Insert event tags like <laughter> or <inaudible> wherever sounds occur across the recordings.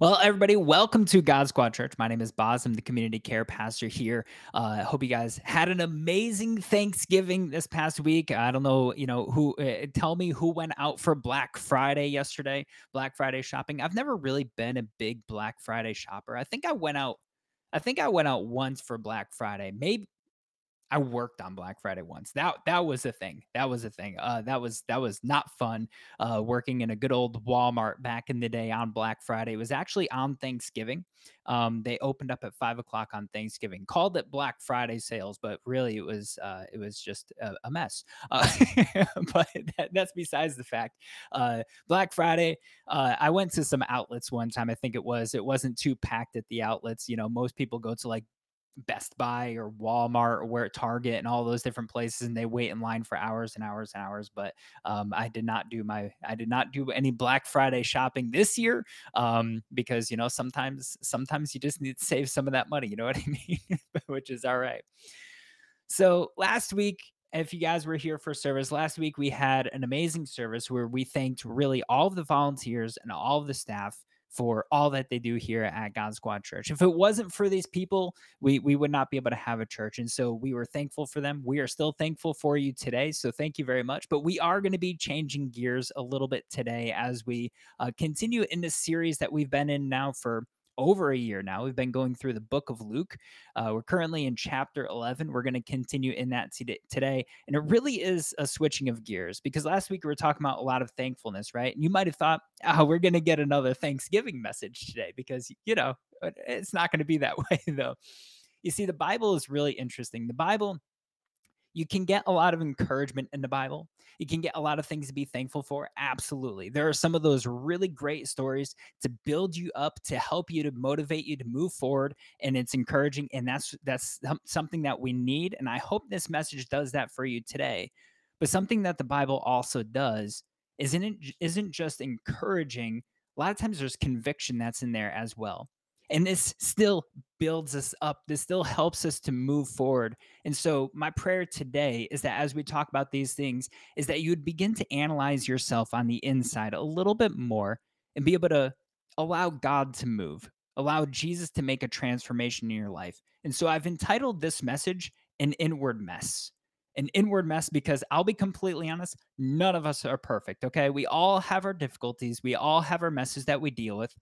Well, everybody, welcome to God Squad Church. My name is Boz. I'm the community care pastor here. Uh, I hope you guys had an amazing Thanksgiving this past week. I don't know, you know, who uh, tell me who went out for Black Friday yesterday, Black Friday shopping. I've never really been a big Black Friday shopper. I think I went out, I think I went out once for Black Friday, maybe I worked on Black Friday once. That that was a thing. That was a thing. Uh, that was that was not fun. Uh, working in a good old Walmart back in the day on Black Friday. It was actually on Thanksgiving. Um, they opened up at five o'clock on Thanksgiving. Called it Black Friday sales, but really it was uh, it was just a, a mess. Uh, <laughs> but that, that's besides the fact. Uh, Black Friday. Uh, I went to some outlets one time. I think it was. It wasn't too packed at the outlets. You know, most people go to like Best Buy or Walmart or where Target and all those different places, and they wait in line for hours and hours and hours. But um, I did not do my I did not do any Black Friday shopping this year um, because you know sometimes sometimes you just need to save some of that money. You know what I <laughs> mean? Which is all right. So last week if you guys were here for service last week, we had an amazing service where we thanked really all of the volunteers and all of the staff for all that they do here at God Squad Church. If it wasn't for these people, we we would not be able to have a church. And so we were thankful for them. We are still thankful for you today. So thank you very much. But we are going to be changing gears a little bit today as we uh, continue in this series that we've been in now for over a year now. We've been going through the book of Luke. Uh, we're currently in chapter 11. We're going to continue in that today. And it really is a switching of gears because last week we were talking about a lot of thankfulness, right? And you might have thought, oh, we're going to get another Thanksgiving message today because, you know, it's not going to be that <laughs> way, though. You see, the Bible is really interesting. The Bible you can get a lot of encouragement in the Bible. You can get a lot of things to be thankful for. Absolutely. There are some of those really great stories to build you up, to help you, to motivate you to move forward. And it's encouraging. And that's that's something that we need. And I hope this message does that for you today. But something that the Bible also does isn't it isn't just encouraging. A lot of times there's conviction that's in there as well. And this still builds us up. This still helps us to move forward. And so my prayer today is that as we talk about these things, is that you would begin to analyze yourself on the inside a little bit more and be able to allow God to move, allow Jesus to make a transformation in your life. And so I've entitled this message An Inward Mess. An inward mess because I'll be completely honest, none of us are perfect. Okay. We all have our difficulties, we all have our messes that we deal with.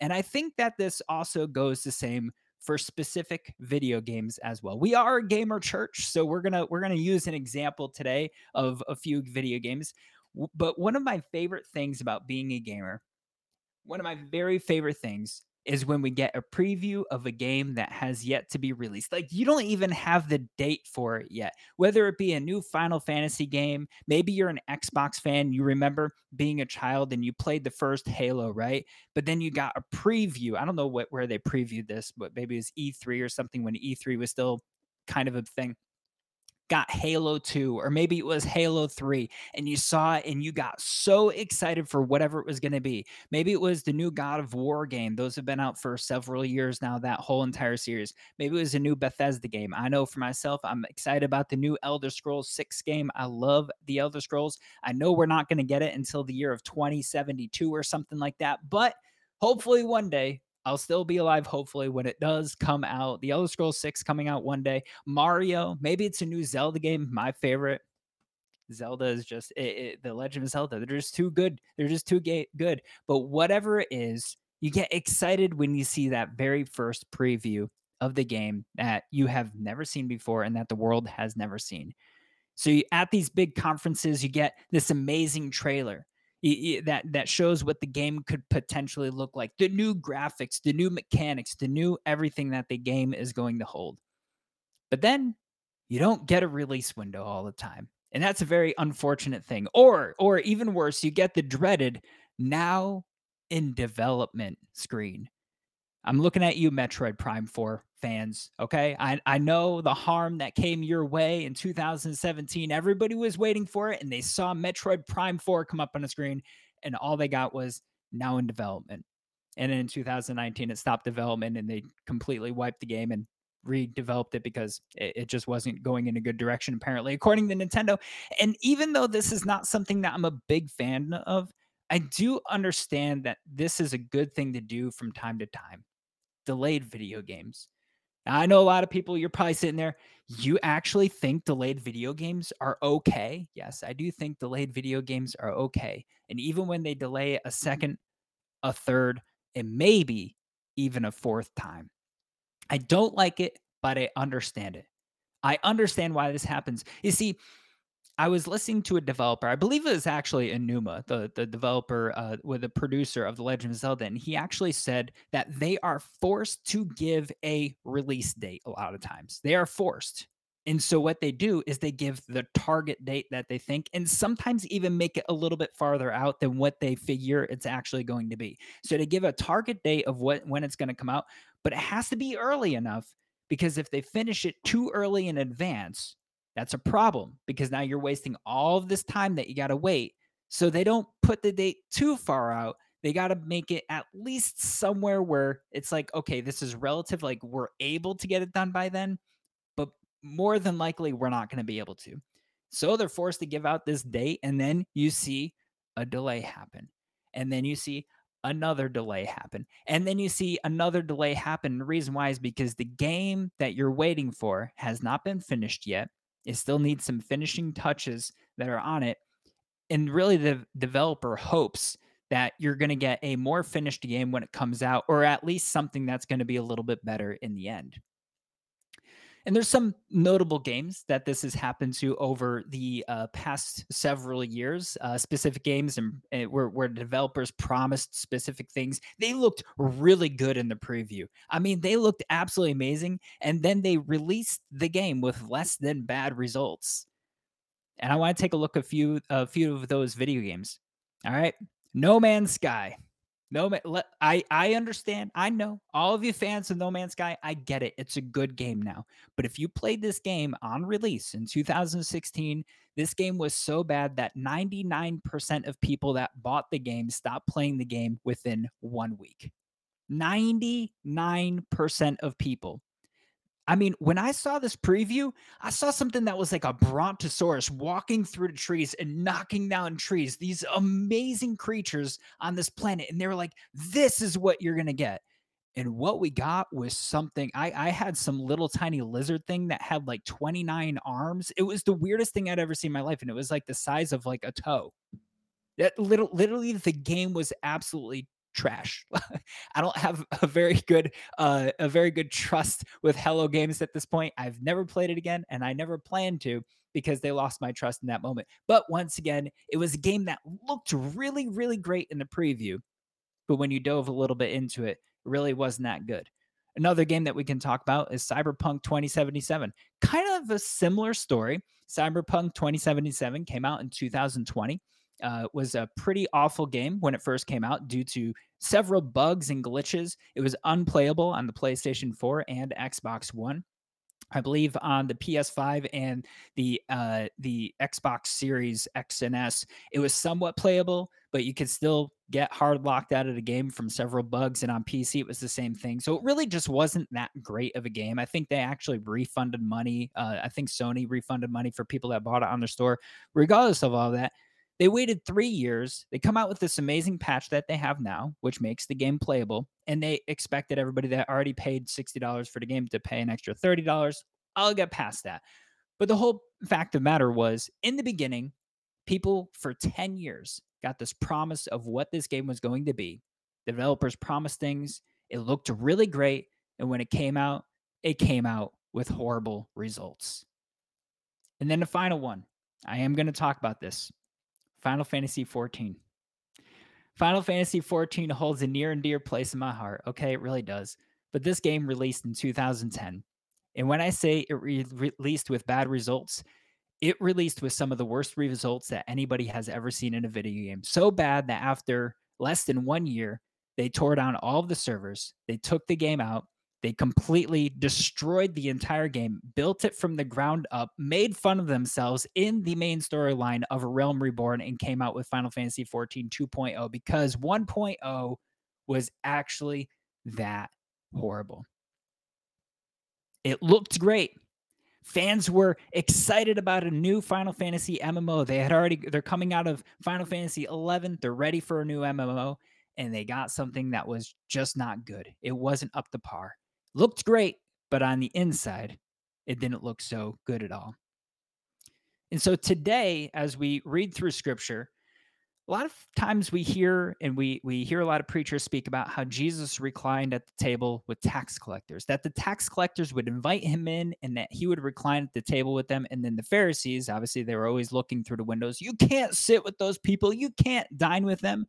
And I think that this also goes the same for specific video games as well. We are a gamer church, so we're going to we're going to use an example today of a few video games. But one of my favorite things about being a gamer, one of my very favorite things is when we get a preview of a game that has yet to be released. Like you don't even have the date for it yet. Whether it be a new Final Fantasy game, maybe you're an Xbox fan, you remember being a child and you played the first Halo, right? But then you got a preview. I don't know what where they previewed this, but maybe it was E3 or something when E3 was still kind of a thing got Halo 2 or maybe it was Halo 3 and you saw it and you got so excited for whatever it was going to be. Maybe it was the new God of War game. Those have been out for several years now, that whole entire series. Maybe it was a new Bethesda game. I know for myself, I'm excited about the new Elder Scrolls 6 game. I love the Elder Scrolls. I know we're not going to get it until the year of 2072 or something like that, but hopefully one day I'll still be alive, hopefully, when it does come out. The Elder Scrolls 6 coming out one day. Mario, maybe it's a new Zelda game, my favorite. Zelda is just it, it, the Legend of Zelda. They're just too good. They're just too ga- good. But whatever it is, you get excited when you see that very first preview of the game that you have never seen before and that the world has never seen. So you, at these big conferences, you get this amazing trailer that that shows what the game could potentially look like. The new graphics the new mechanics the new everything that the game is going to hold. But then you don't get a release window all the time and that's a very unfortunate thing. Or or even worse you get the dreaded now in development screen. I'm looking at you, Metroid Prime 4 fans. Okay. I, I know the harm that came your way in 2017. Everybody was waiting for it and they saw Metroid Prime 4 come up on the screen, and all they got was now in development. And then in 2019, it stopped development and they completely wiped the game and redeveloped it because it, it, just wasn't going in a good direction, apparently, according to Nintendo. And even though this is not something that I'm a big fan of, I do understand that this is a good thing to do from time to time. Delayed video games. I know a lot of people, you're probably sitting there, you actually think delayed video games are okay? Yes, I do think delayed video games are okay. And even when they delay a mm-hmm. second, a third, and maybe even a fourth time, I don't like it, but I understand it. I understand why this happens. You see, I was listening to a developer. I believe it was actually Aonuma, the the developer uh, with the producer of The Legend of Zelda, and he actually said that they are forced to give a release date a lot of times. They are forced. And so what they do is they give the target date that they think and sometimes even make it a little bit farther out than what they figure it's actually going to be. So they give a target date of what when it's going to come out, but it has to be early enough because if they finish it too early in advance, that's a problem because now you're wasting all of this time that you got to wait. So they don't put the date too far out. They got to make it at least somewhere where it's like, okay, this is relative, like we're able to get it done by then, but more than likely we're not going to be able to. So they're forced to give out this date, and then you see a delay happen. And then you see another delay happen. And then you see another delay happen. The reason why is because the game that you're waiting for has not been finished yet. It still needs some finishing touches that are on it. And really, the developer hopes that you're going to get a more finished game when it comes out, or at least something that's going to be a little bit better in the end. And there's some notable games that this has happened to over the uh, past several years. Uh, specific games and, and where, where developers promised specific things. They looked really good in the preview. I mean, they looked absolutely amazing, and then they released the game with less than bad results. And I want to take a look at a few a few of those video games. All right, No Man's Sky. No man, let, I I understand. I know all of you fans of No Man's Sky. I get it. It's a good game now. But if you played this game on release in 2016, this game was so bad that 99% of people that bought the game stopped playing the game within one week. 99% of people. I mean, when I saw this preview, I saw something that was like a brontosaurus walking through the trees and knocking down trees. These amazing creatures on this planet. And they were like, this is what you're going to get. And what we got was something. I, I had some little tiny lizard thing that had like 29 arms. It was the weirdest thing I'd ever seen in my life. And it was like the size of like a toe. That little, literally, the game was absolutely trash. <laughs> I don't have a very good uh, a very good trust with Hello Games at this point. I've never played it again, and I never plan to because they lost my trust in that moment. But once again, it was a game that looked really, really great in the preview, but when you dove a little bit into it, it really wasn't that good. Another game that we can talk about is Cyberpunk 2077. Kind of a similar story. Cyberpunk 2077 came out in 2020 uh, was a pretty awful game when it first came out due to several bugs and glitches. It was unplayable on the PlayStation 4 and Xbox One. I believe on the PS5 and the uh, the Xbox Series X and S, it was somewhat playable, but you could still get hard locked out of the game from several bugs. And on PC, it was the same thing. So it really just wasn't that great of a game. I think they actually refunded money. Uh, I think Sony refunded money for people that bought it on their store. Regardless of all that, they waited three years. They come out with this amazing patch that they have now, which makes the game playable. And they expected everybody that already paid $60 for the game to pay an extra $30. I'll get past that. But the whole fact of matter was in the beginning, people for 10 years got this promise of what this game was going to be. Developers promised things. It looked really great. And when it came out, it came out with horrible results. And then the final one. I am going to talk about this. Final Fantasy 14. Final Fantasy 14 holds a near and dear place in my heart. Okay, it really does. But this game released in 2010. And when I say it re- released with bad results, it released with some of the worst results that anybody has ever seen in a video game. So bad that after less than one year, they tore down all of the servers, they took the game out, they completely destroyed the entire game, built it from the ground up, made fun of themselves in the main storyline of Realm Reborn, and came out with Final Fantasy XIV 2.0 because 1.0 was actually that horrible. It looked great. Fans were excited about a new Final Fantasy MMO. They had already they're coming out of Final Fantasy 11. They're ready for a new MMO and they got something that was just not good. It wasn't up to par. Looked great, but on the inside, it didn't look so good at all. And so today as we read through scripture, a lot of times we hear and we we hear a lot of preachers speak about how Jesus reclined at the table with tax collectors that the tax collectors would invite him in and that he would recline at the table with them. And then the Pharisees obviously they were always looking through the windows you can't sit with those people. You can't dine with them.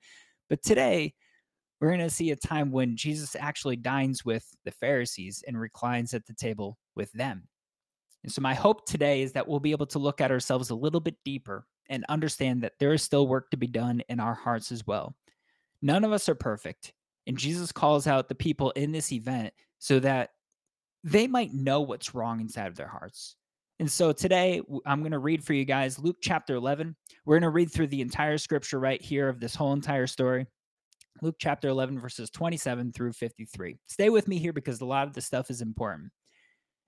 But today we're going to see a time when Jesus actually dines with the Pharisees and reclines at the table with them and so my hope today is that we'll be able to look at ourselves a little bit deeper and understand that there is still work to be done in our hearts as well. None of us are perfect. And Jesus calls out the people in this event so that they might know what's wrong inside of their hearts. And so today I'm going to read for you guys Luke chapter 11. We're going to read through the entire scripture right here of this whole entire story. Luke chapter 11, verses 27 through 53. Stay with me here because a lot of the stuff is important.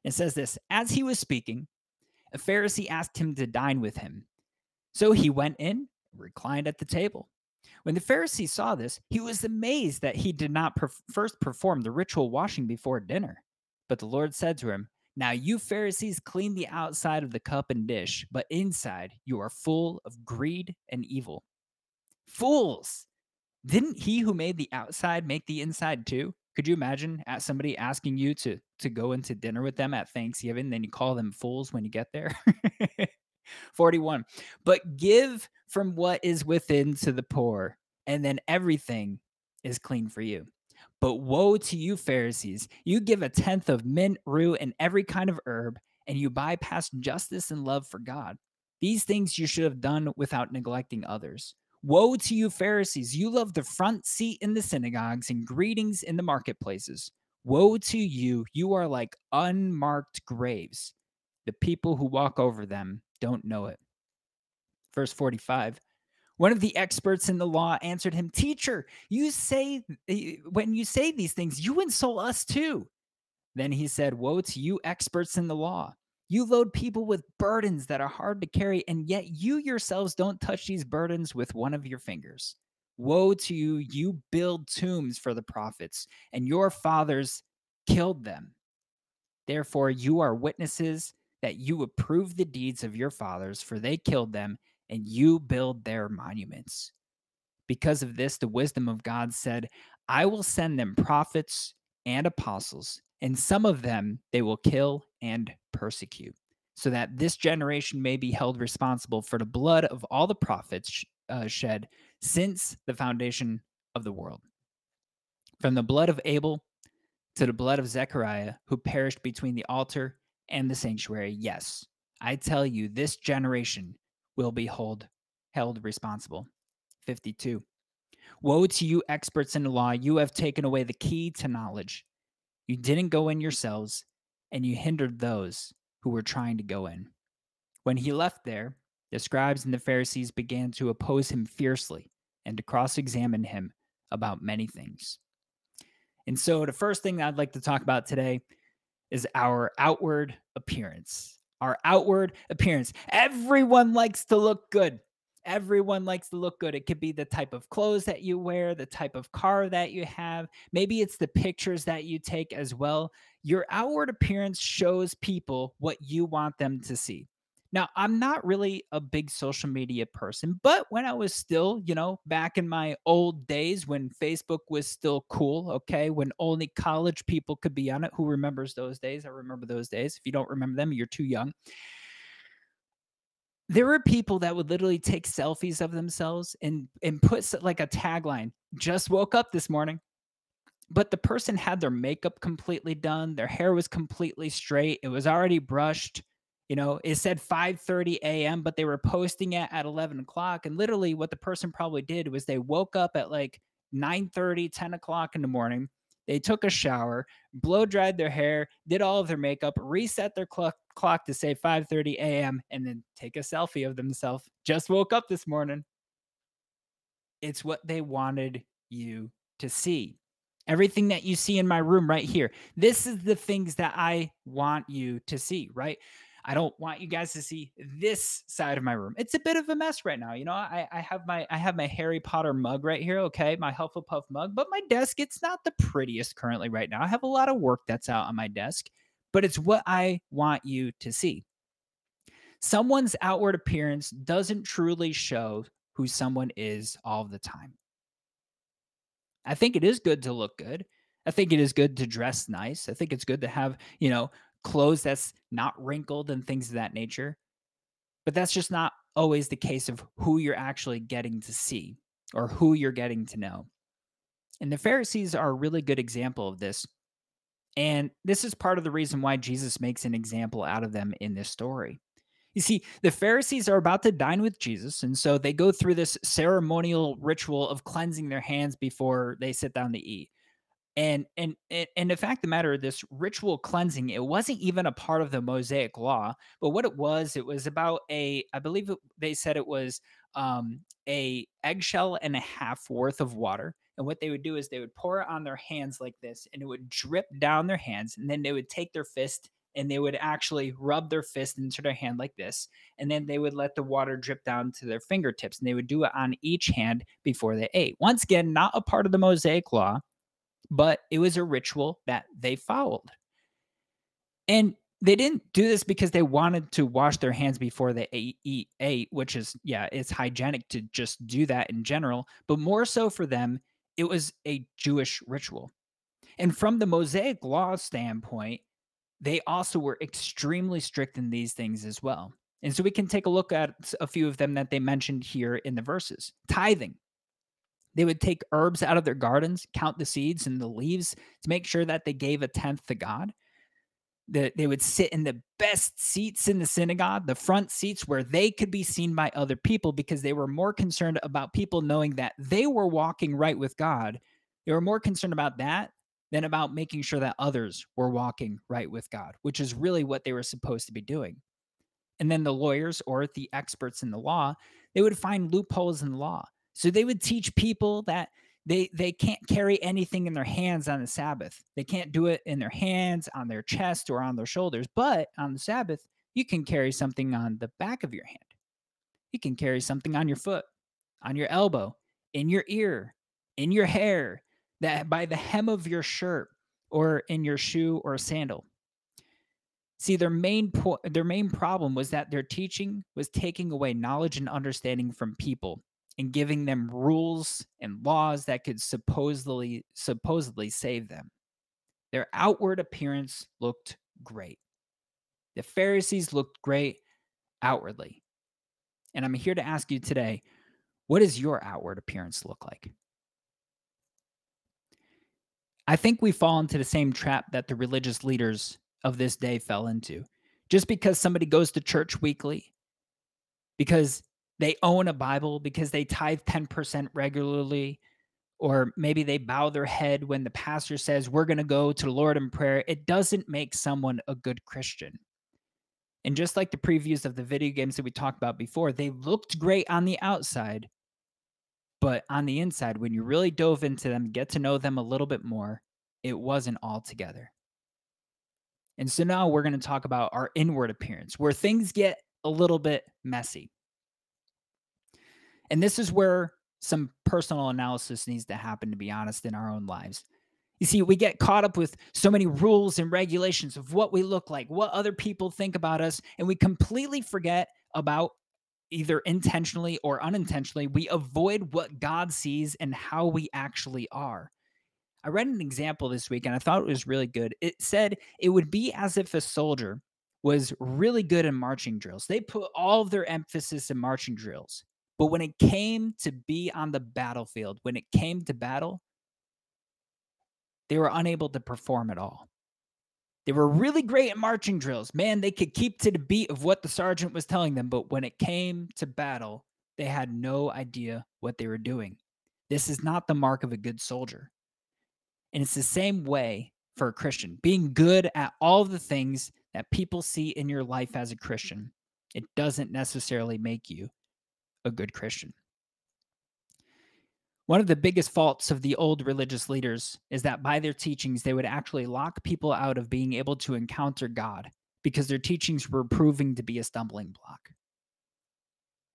It says this As he was speaking, a Pharisee asked him to dine with him. So he went in, reclined at the table. When the Pharisee saw this, he was amazed that he did not per- first perform the ritual washing before dinner. But the Lord said to him, Now you Pharisees clean the outside of the cup and dish, but inside you are full of greed and evil. Fools! Didn't he who made the outside make the inside too? Could you imagine at somebody asking you to to go into dinner with them at Thanksgiving, then you call them fools when you get there? <laughs> 41. But give from what is within to the poor, and then everything is clean for you. But woe to you, Pharisees! You give a tenth of mint, rue, and every kind of herb, and you bypass justice and love for God. These things you should have done without neglecting others. Woe to you, Pharisees! You love the front seat in the synagogues and greetings in the marketplaces. Woe to you! You are like unmarked graves. The people who walk over them don't know it. Verse 45 one of the experts in the law answered him, Teacher, you say, eh, when you say these things, you insult us too. Then he said, Woe to you, experts in the law. You load people with burdens that are hard to carry, and yet you yourselves don't touch these burdens with one of your fingers. Woe to you, you build tombs for the prophets, and your fathers killed them. Therefore, you are witnesses that you approve the deeds of your fathers, for they killed them, and you build their monuments. Because of this, the wisdom of God said, I will send them prophets and apostles, and some of them they will kill and persecute, so that this generation may be held responsible for the blood of all the prophets uh, shed since the foundation of the world. From the blood of Abel to the blood of Zechariah, who perished between the altar and the sanctuary, yes, I tell you, this generation will be hold, held responsible. 52. Woe to you, experts in the law! You have taken away the key to knowledge. You didn't go in yourselves, and you hindered those who were trying to go in. When he left there, the scribes and the Pharisees began to oppose him fiercely and to cross examine him about many things. And so, the first thing I'd like to talk about today is our outward appearance. Our outward appearance. Everyone likes to look good. Everyone likes to look good. It could be the type of clothes that you wear, the type of car that you have. Maybe it's the pictures that you take as well. Your outward appearance shows people what you want them to see. Now, I'm not really a big social media person, but when I was still, you know, back in my old days when Facebook was still cool, okay, when only college people could be on it, who remembers those days? I remember those days. If you don't remember them, you're too young. There were people that would literally take selfies of themselves and and put like a tagline, just woke up this morning. But the person had their makeup completely done, their hair was completely straight, it was already brushed you know, it said 5:30 a.m., but they were posting it at 11 o'clock. And literally, what the person probably did was they woke up at like 9:30, 10 o'clock in the morning. They took a shower, blow dried their hair, did all of their makeup, reset their clock clock to say 5:30 a.m., and then take a selfie of themselves. Just woke up this morning. It's what they wanted you to see. Everything that you see in my room right here. This is the things that I want you to see, right? I don't want you guys to see this side of my room. It's a bit of a mess right now. You know, I, I have my I have my Harry Potter mug right here. Okay, my Hufflepuff mug, but my desk it's not the prettiest currently right now. I have a lot of work that's out on my desk, but it's what I want you to see. Someone's outward appearance doesn't truly show who someone is all the time. I think it is good to look good. I think it is good to dress nice. I think it's good to have, you know, clothes that's not wrinkled and things of that nature. But that's just not always the case of who you're actually getting to see or who you're getting to know. And the Pharisees are a really good example of this. And this is part of the reason why Jesus makes an example out of them in this story. You see, the Pharisees are about to dine with Jesus, and so they go through this ceremonial ritual of cleansing their hands before they sit down to eat. And and and the fact of the matter, this ritual cleansing, it wasn't even a part of the Mosaic law. But what it was, it was about a, I believe it, they said it was um, a eggshell and a half worth of water. And what they would do is they would pour it on their hands like this, and it would drip down their hands. And then they would take their fist and they would actually rub their fist into their hand like this. And then they would let the water drip down to their fingertips. And they would do it on each hand before they ate. Once again, not a part of the Mosaic law but it was a ritual that they followed. And they didn't do this because they wanted to wash their hands before they ate, ate, which is, yeah, it's hygienic to just do that in general. But more so for them, it was a Jewish ritual. And from the Mosaic law standpoint, they also were extremely strict in these things as well. And so we can take a look at a few of them that they mentioned here in the verses. Tithing. They would take herbs out of their gardens, count the seeds and the leaves to make sure that they gave a tenth to God. That they would sit in the best seats in the synagogue, the front seats where they could be seen by other people because they were more concerned about people knowing that they were walking right with God. They were more concerned about that than about making sure that others were walking right with God, which is really what they were supposed to be doing. And then the lawyers or the experts in the law, they would find loopholes in the law. So they would teach people that they they can't carry anything in their hands on the Sabbath. They can't do it in their hands, on their chest, or on their shoulders. But on the Sabbath, you can carry something on the back of your hand. You can carry something on your foot, on your elbow, in your ear, in your hair, that by the hem of your shirt, or in your shoe or sandal. See, their main po- their main problem was that their teaching was taking away knowledge and understanding from people and giving them rules and laws that could supposedly supposedly save them. Their outward appearance looked great. The Pharisees looked great outwardly. And I'm here to ask you today, what does your outward appearance look like? I think we fall into the same trap that the religious leaders of this day fell into. Just because somebody goes to church weekly, because they own a Bible because they tithe 10% regularly, or maybe they bow their head when the pastor says, We're going to go to the Lord in prayer, it doesn't make someone a good Christian. And just like the previews of the video games that we talked about before, they looked great on the outside, but on the inside, when you really dove into them, get to know them a little bit more, it wasn't all together. And so now we're going to talk about our inward appearance, where things get a little bit messy. And this is where some personal analysis needs to happen, to be honest, in our own lives. You see, we get caught up with so many rules and regulations of what we look like, what other people think about us, and we completely forget about either intentionally or unintentionally, we avoid what God sees and how we actually are. I read an example this week and I thought it was really good. It said it would be as if a soldier was really good in marching drills. They put all of their emphasis in marching drills. But when it came to be on the battlefield, when it came to battle, they were unable to perform at all. They were really great at marching drills. Man, they could keep to the beat of what the sergeant was telling them. But when it came to battle, they had no idea what they were doing. This is not the mark of a good soldier. And it's the same way for a Christian. Being good at all the things that people see in your life as a Christian, it doesn't necessarily make you a good Christian. One of the biggest faults of the old religious leaders is that by their teachings, they would actually lock people out of being able to encounter God because their teachings were proving to be a stumbling block.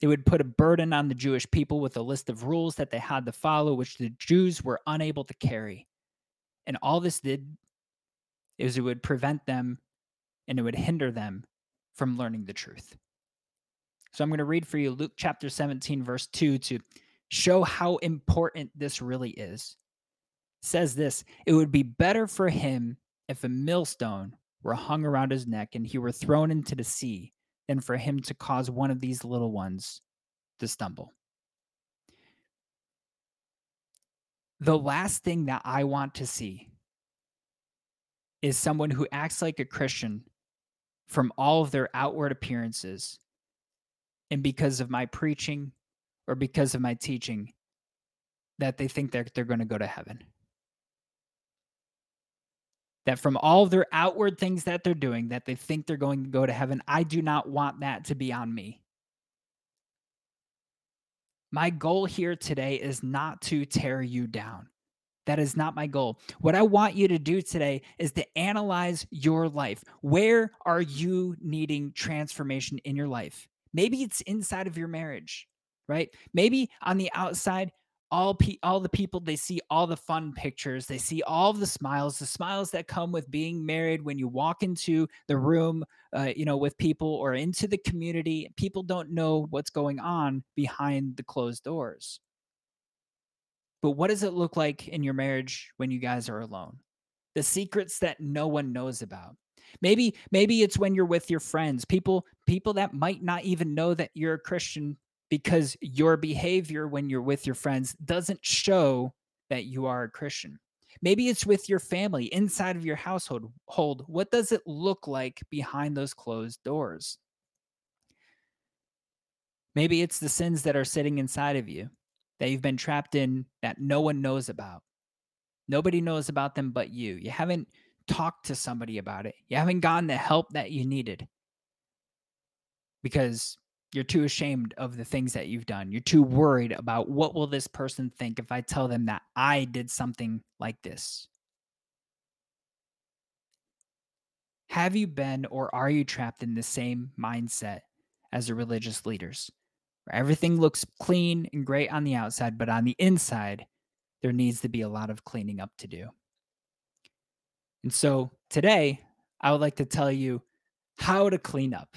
They would put a burden on the Jewish people with a list of rules that they had to follow, which the Jews were unable to carry. And all this did is it would prevent them and it would hinder them from learning the truth. So I'm going to read for you Luke chapter 17, verse 2 to show how important this really is. It says this It would be better for him if a millstone were hung around his neck and he were thrown into the sea than for him to cause one of these little ones to stumble. The last thing that I want to see is someone who acts like a Christian from all of their outward appearances and because of my preaching or because of my teaching that they think that they're going to go to heaven. That from all their outward things that they're doing, that they think they're going to go to heaven. I do not want that to be on me. My goal here today is not to tear you down. That is not my goal. What I want you to do today is to analyze your life. Where are you needing transformation in your life? Maybe it's inside of your marriage, right? Maybe on the outside, all pe- all the people they see all the fun pictures they see all the smiles the smiles that come with being married when you walk into the room uh, you know with people or into the community people don't know what's going on behind the closed doors. But what does it look like in your marriage when you guys are alone? The secrets that no one knows about Maybe maybe it's when you're with your friends, people people that might not even know that you're a Christian because your behavior when you're with your friends doesn't show that you are a Christian. Maybe it's with your family inside of your household. Hold, what does it look like behind those closed doors? Maybe it's the sins that are sitting inside of you that you've been trapped in that no one knows about. Nobody knows about them but you. You haven't talked to somebody about it. You haven't gotten the help that you needed because you're too ashamed of the things that you've done. You're too worried about what will this person think if I tell them that I did something like this. Have you been or are you trapped in the same mindset as the religious leaders? Where everything looks clean and great on the outside, but on the inside, there needs to be a lot of cleaning up to do. And so today, I would like to tell you how to clean up.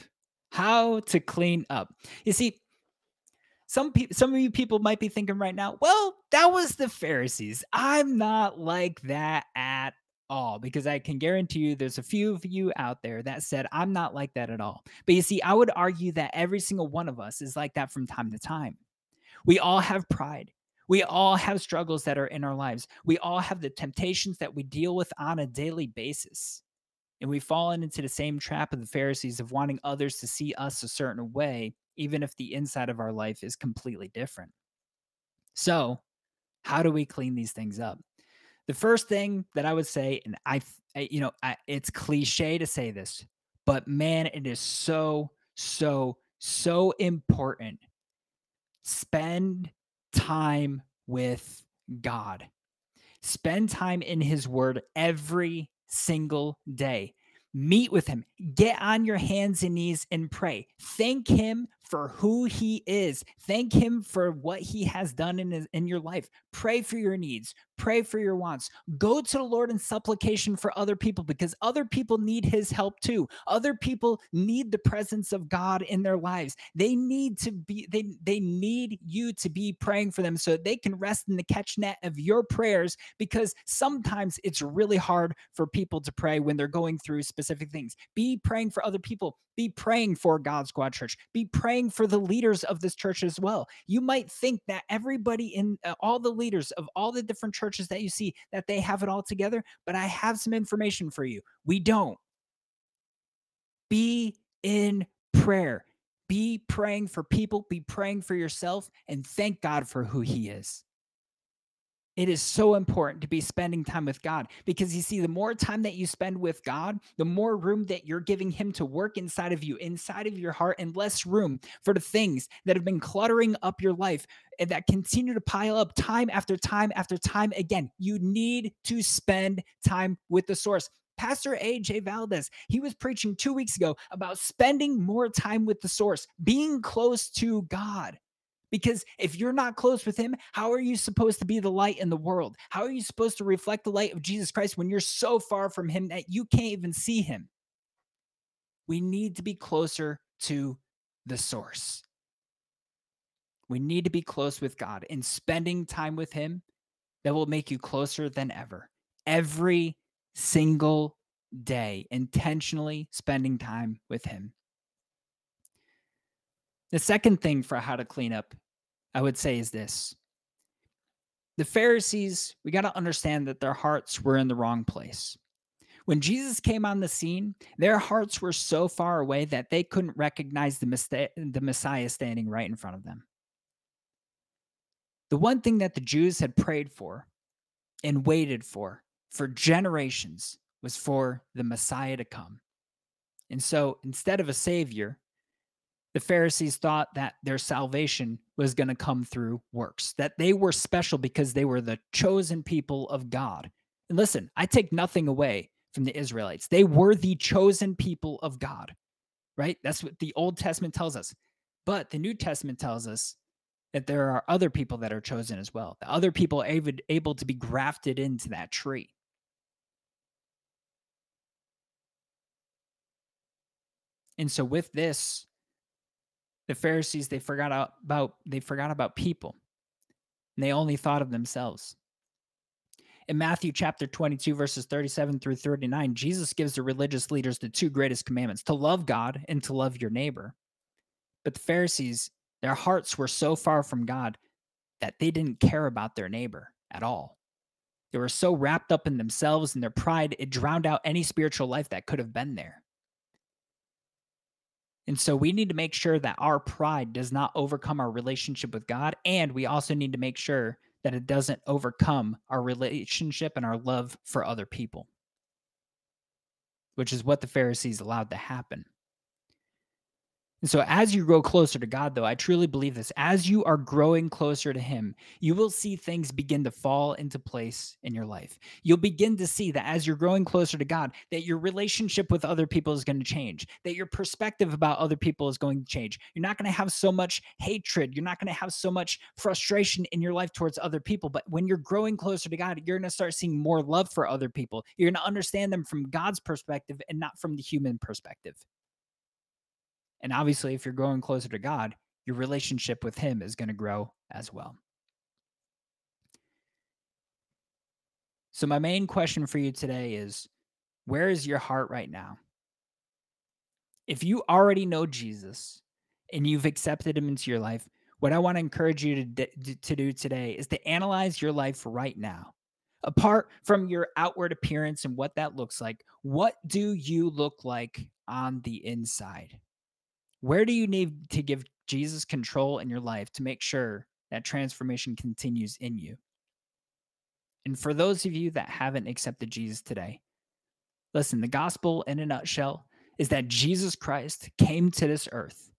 How to clean up. You see, some people some of you people might be thinking right now, well, that was the Pharisees. I'm not like that at all because I can guarantee you there's a few of you out there that said I'm not like that at all. But you see, I would argue that every single one of us is like that from time to time. We all have pride. We all have struggles that are in our lives. We all have the temptations that we deal with on a daily basis. And we've fallen into the same trap of the Pharisees of wanting others to see us a certain way, even if the inside of our life is completely different. So, how do we clean these things up? The first thing that I would say, and I, you know, I, it's cliche to say this, but man, it is so, so, so important. Spend time with God. Spend time in His Word every single day. Meet with Him. Get on your hands and knees and pray. Thank Him for who he is. Thank him for what he has done in, his, in your life. Pray for your needs. Pray for your wants. Go to the Lord in supplication for other people because other people need his help too. Other people need the presence of God in their lives. They need to be they they need you to be praying for them so they can rest in the catch net of your prayers because sometimes it's really hard for people to pray when they're going through specific things. Be praying for other people. Be praying for God Squad Church. Be praying for the leaders of this church as well. You might think that everybody in uh, all the leaders of all the different churches that you see that they have it all together, but I have some information for you. We don't. Be in prayer. Be praying for people, be praying for yourself, and thank God for who He is. It is so important to be spending time with God because you see, the more time that you spend with God, the more room that you're giving Him to work inside of you, inside of your heart, and less room for the things that have been cluttering up your life and that continue to pile up time after time after time again. You need to spend time with the source. Pastor AJ Valdez, he was preaching two weeks ago about spending more time with the source, being close to God. Because if you're not close with him, how are you supposed to be the light in the world? How are you supposed to reflect the light of Jesus Christ when you're so far from him that you can't even see him? We need to be closer to the source. We need to be close with God and spending time with him that will make you closer than ever. Every single day, intentionally spending time with him. The second thing for how to clean up, I would say, is this the Pharisees, we got to understand that their hearts were in the wrong place. When Jesus came on the scene, their hearts were so far away that they couldn't recognize the, the Messiah standing right in front of them. The one thing that the Jews had prayed for and waited for for generations was for the Messiah to come. And so instead of a savior, the Pharisees thought that their salvation was going to come through works, that they were special because they were the chosen people of God. And listen, I take nothing away from the Israelites. They were the chosen people of God, right? That's what the Old Testament tells us. But the New Testament tells us that there are other people that are chosen as well, the other people able, able to be grafted into that tree. And so with this, the Pharisees they forgot about they forgot about people. And they only thought of themselves. In Matthew chapter 22 verses 37 through 39, Jesus gives the religious leaders the two greatest commandments, to love God and to love your neighbor. But the Pharisees, their hearts were so far from God that they didn't care about their neighbor at all. They were so wrapped up in themselves and their pride, it drowned out any spiritual life that could have been there. And so we need to make sure that our pride does not overcome our relationship with God. And we also need to make sure that it doesn't overcome our relationship and our love for other people, which is what the Pharisees allowed to happen. And so, as you grow closer to God, though, I truly believe this. As you are growing closer to Him, you will see things begin to fall into place in your life. You'll begin to see that as you're growing closer to God, that your relationship with other people is going to change, that your perspective about other people is going to change. You're not going to have so much hatred. You're not going to have so much frustration in your life towards other people. But when you're growing closer to God, you're going to start seeing more love for other people. You're going to understand them from God's perspective and not from the human perspective. And obviously, if you're growing closer to God, your relationship with Him is going to grow as well. So, my main question for you today is where is your heart right now? If you already know Jesus and you've accepted Him into your life, what I want to encourage you to, to do today is to analyze your life right now. Apart from your outward appearance and what that looks like, what do you look like on the inside? Where do you need to give Jesus control in your life to make sure that transformation continues in you? And for those of you that haven't accepted Jesus today, listen, the gospel in a nutshell is that Jesus Christ came to this earth.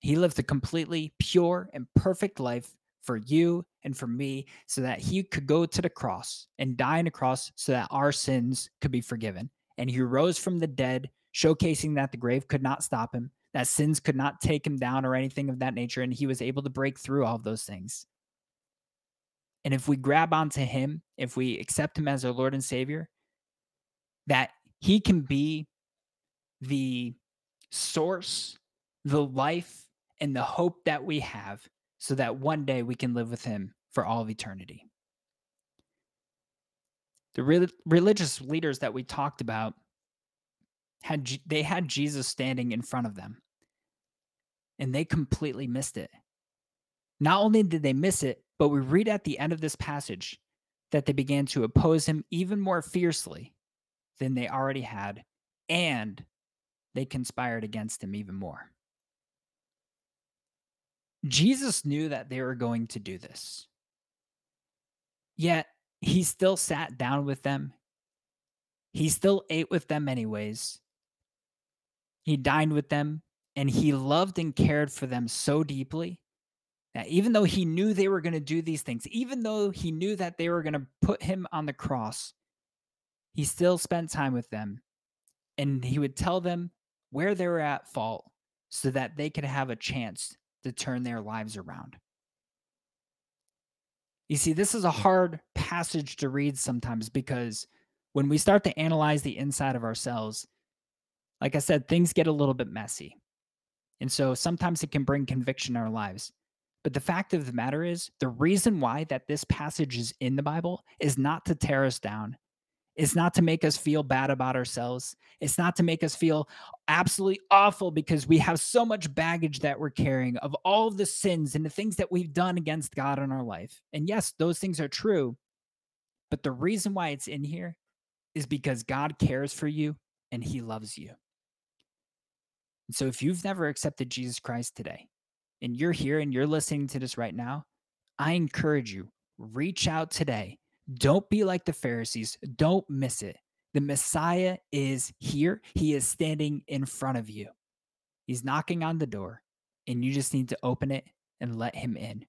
He lived a completely pure and perfect life for you and for me so that he could go to the cross and die on the cross so that our sins could be forgiven. And he rose from the dead, showcasing that the grave could not stop him, that sins could not take him down or anything of that nature. And he was able to break through all of those things. And if we grab onto him, if we accept him as our Lord and Savior, that he can be the source, the life, and the hope that we have so that one day we can live with him for all of eternity. The re- religious leaders that we talked about had they had Jesus standing in front of them. And they completely missed it. Not only did they miss it, but we read at the end of this passage that they began to oppose him even more fiercely than they already had, and they conspired against him even more. Jesus knew that they were going to do this. Yet he still sat down with them. He still ate with them, anyways. He dined with them and he loved and cared for them so deeply that even though he knew they were going to do these things, even though he knew that they were going to put him on the cross, he still spent time with them and he would tell them where they were at fault so that they could have a chance to turn their lives around. You see, this is a hard passage to read sometimes because when we start to analyze the inside of ourselves, like I said, things get a little bit messy. And so sometimes it can bring conviction in our lives. But the fact of the matter is, the reason why that this passage is in the Bible is not to tear us down. It's not to make us feel bad about ourselves. It's not to make us feel absolutely awful because we have so much baggage that we're carrying of all of the sins and the things that we've done against God in our life. And yes, those things are true. But the reason why it's in here is because God cares for you and he loves you. And so if you've never accepted Jesus Christ today and you're here and you're listening to this right now, I encourage you, reach out today don't be like the Pharisees. Don't miss it. The Messiah is here. He is standing in front of you. He's knocking on the door, and you just need to open it and let him in.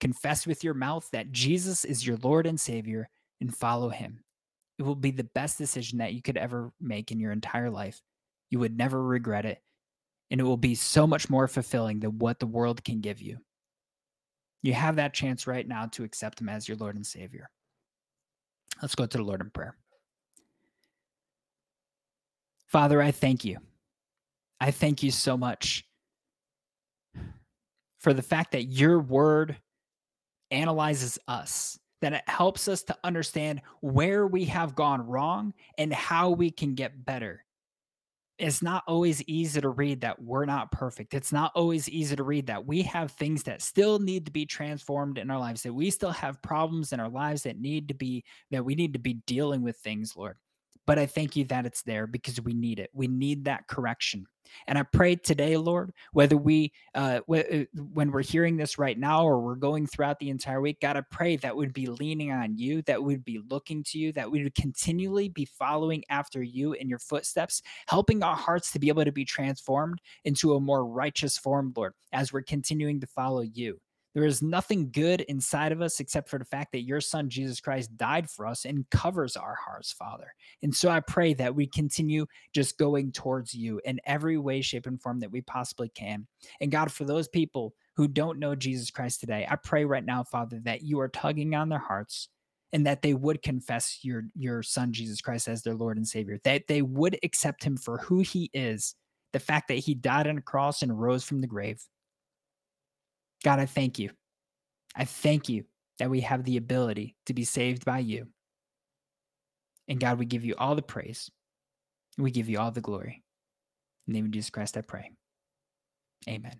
Confess with your mouth that Jesus is your Lord and Savior and follow him. It will be the best decision that you could ever make in your entire life. You would never regret it, and it will be so much more fulfilling than what the world can give you. You have that chance right now to accept him as your Lord and Savior. Let's go to the Lord in prayer. Father, I thank you. I thank you so much for the fact that your word analyzes us, that it helps us to understand where we have gone wrong and how we can get better it's not always easy to read that we're not perfect. It's not always easy to read that we have things that still need to be transformed in our lives, that we still have problems in our lives that need to be, that we need to be dealing with things, Lord. But I thank you that it's there because we need it. We need that correction. And I pray today, Lord, whether we, uh, w- uh, when we're hearing this right now or we're going throughout the entire week, God, I pray that we'd be leaning on you, that we'd be looking to you, that we would continually be following after you in your footsteps, helping our hearts to be able to be transformed into a more righteous form, Lord, as we're continuing to follow you. There is nothing good inside of us except for the fact that your son, Jesus Christ, died for us and covers our hearts, Father. And so I pray that we continue just going towards you in every way, shape, and form that we possibly can. And God, for those people who don't know Jesus Christ today, I pray right now, Father, that you are tugging on their hearts and that they would confess your your son Jesus Christ as their Lord and Savior, that they would accept him for who he is, the fact that he died on a cross and rose from the grave. God, I thank you. I thank you that we have the ability to be saved by you. And God, we give you all the praise. We give you all the glory. In the name of Jesus Christ, I pray. Amen.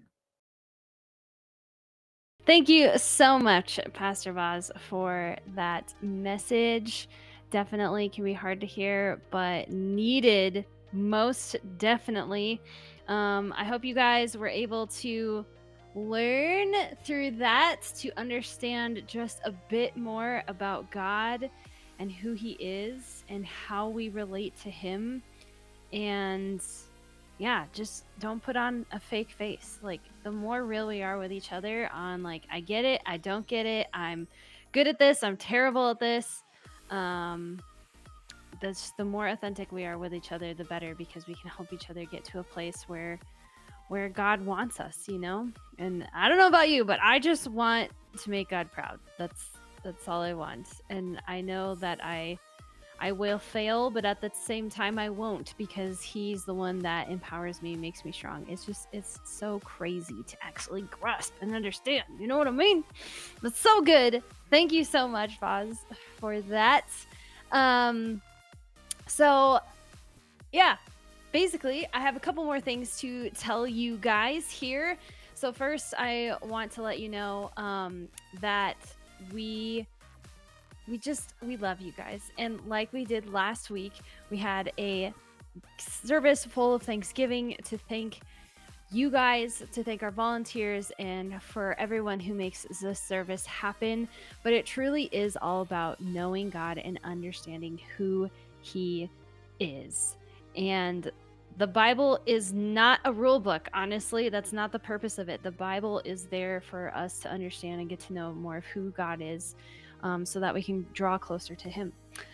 Thank you so much, Pastor Boz, for that message. Definitely can be hard to hear, but needed most definitely. Um, I hope you guys were able to learn through that to understand just a bit more about God and who He is and how we relate to Him. And yeah, just don't put on a fake face. Like, the more real we are with each other, on like, I get it, I don't get it, I'm good at this, I'm terrible at this. Um, that's the more authentic we are with each other, the better because we can help each other get to a place where where God wants us, you know? And I don't know about you, but I just want to make God proud. That's that's all I want. And I know that I I will fail, but at the same time I won't because he's the one that empowers me, makes me strong. It's just it's so crazy to actually grasp and understand. You know what I mean? But so good. Thank you so much, Boz, for that. Um so yeah, basically, I have a couple more things to tell you guys here. So first, I want to let you know um, that we we just we love you guys, and like we did last week, we had a service full of Thanksgiving to thank you guys, to thank our volunteers, and for everyone who makes this service happen. But it truly is all about knowing God and understanding who He is. And the Bible is not a rule book. Honestly, that's not the purpose of it. The Bible is there for us to understand and get to know more of who God is um, so that we can draw closer to Him.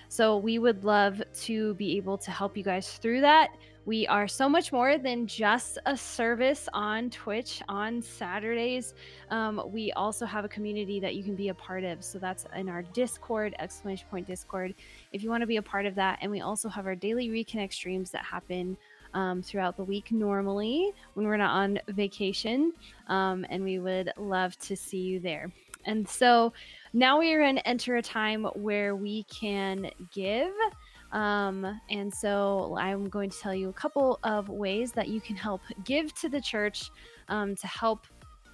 So we would love to be able to help you guys through that. We are so much more than just a service on Twitch on Saturdays. Um, we also have a community that you can be a part of. So that's in our Discord, exclamation point Discord, if you want to be a part of that. And we also have our daily reconnect streams that happen um, throughout the week normally when we're not on vacation. Um, and we would love to see you there. And so now we are going to enter a time where we can give. Um, and so I'm going to tell you a couple of ways that you can help give to the church um, to help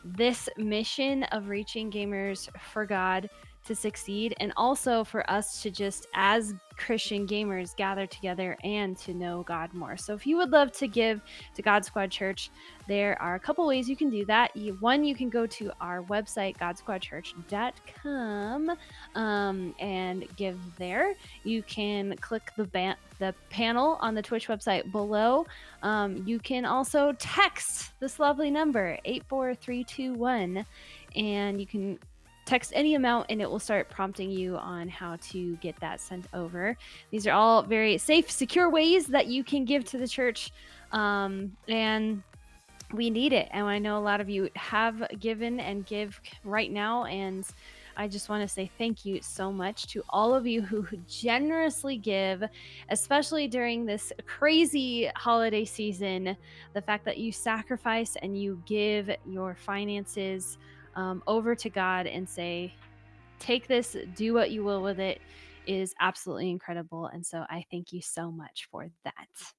this mission of reaching gamers for God to succeed and also for us to just as Christian gamers gather together and to know God more. So if you would love to give to God Squad Church, there are a couple ways you can do that. One, you can go to our website, godsquadchurch.com, um, and give there. You can click the ban- the panel on the Twitch website below. Um, you can also text this lovely number, 84321, and you can text any amount and it will start prompting you on how to get that sent over. These are all very safe, secure ways that you can give to the church. Um, and we need it. And I know a lot of you have given and give right now. And I just want to say thank you so much to all of you who generously give, especially during this crazy holiday season. The fact that you sacrifice and you give your finances um, over to God and say, take this, do what you will with it, is absolutely incredible. And so I thank you so much for that.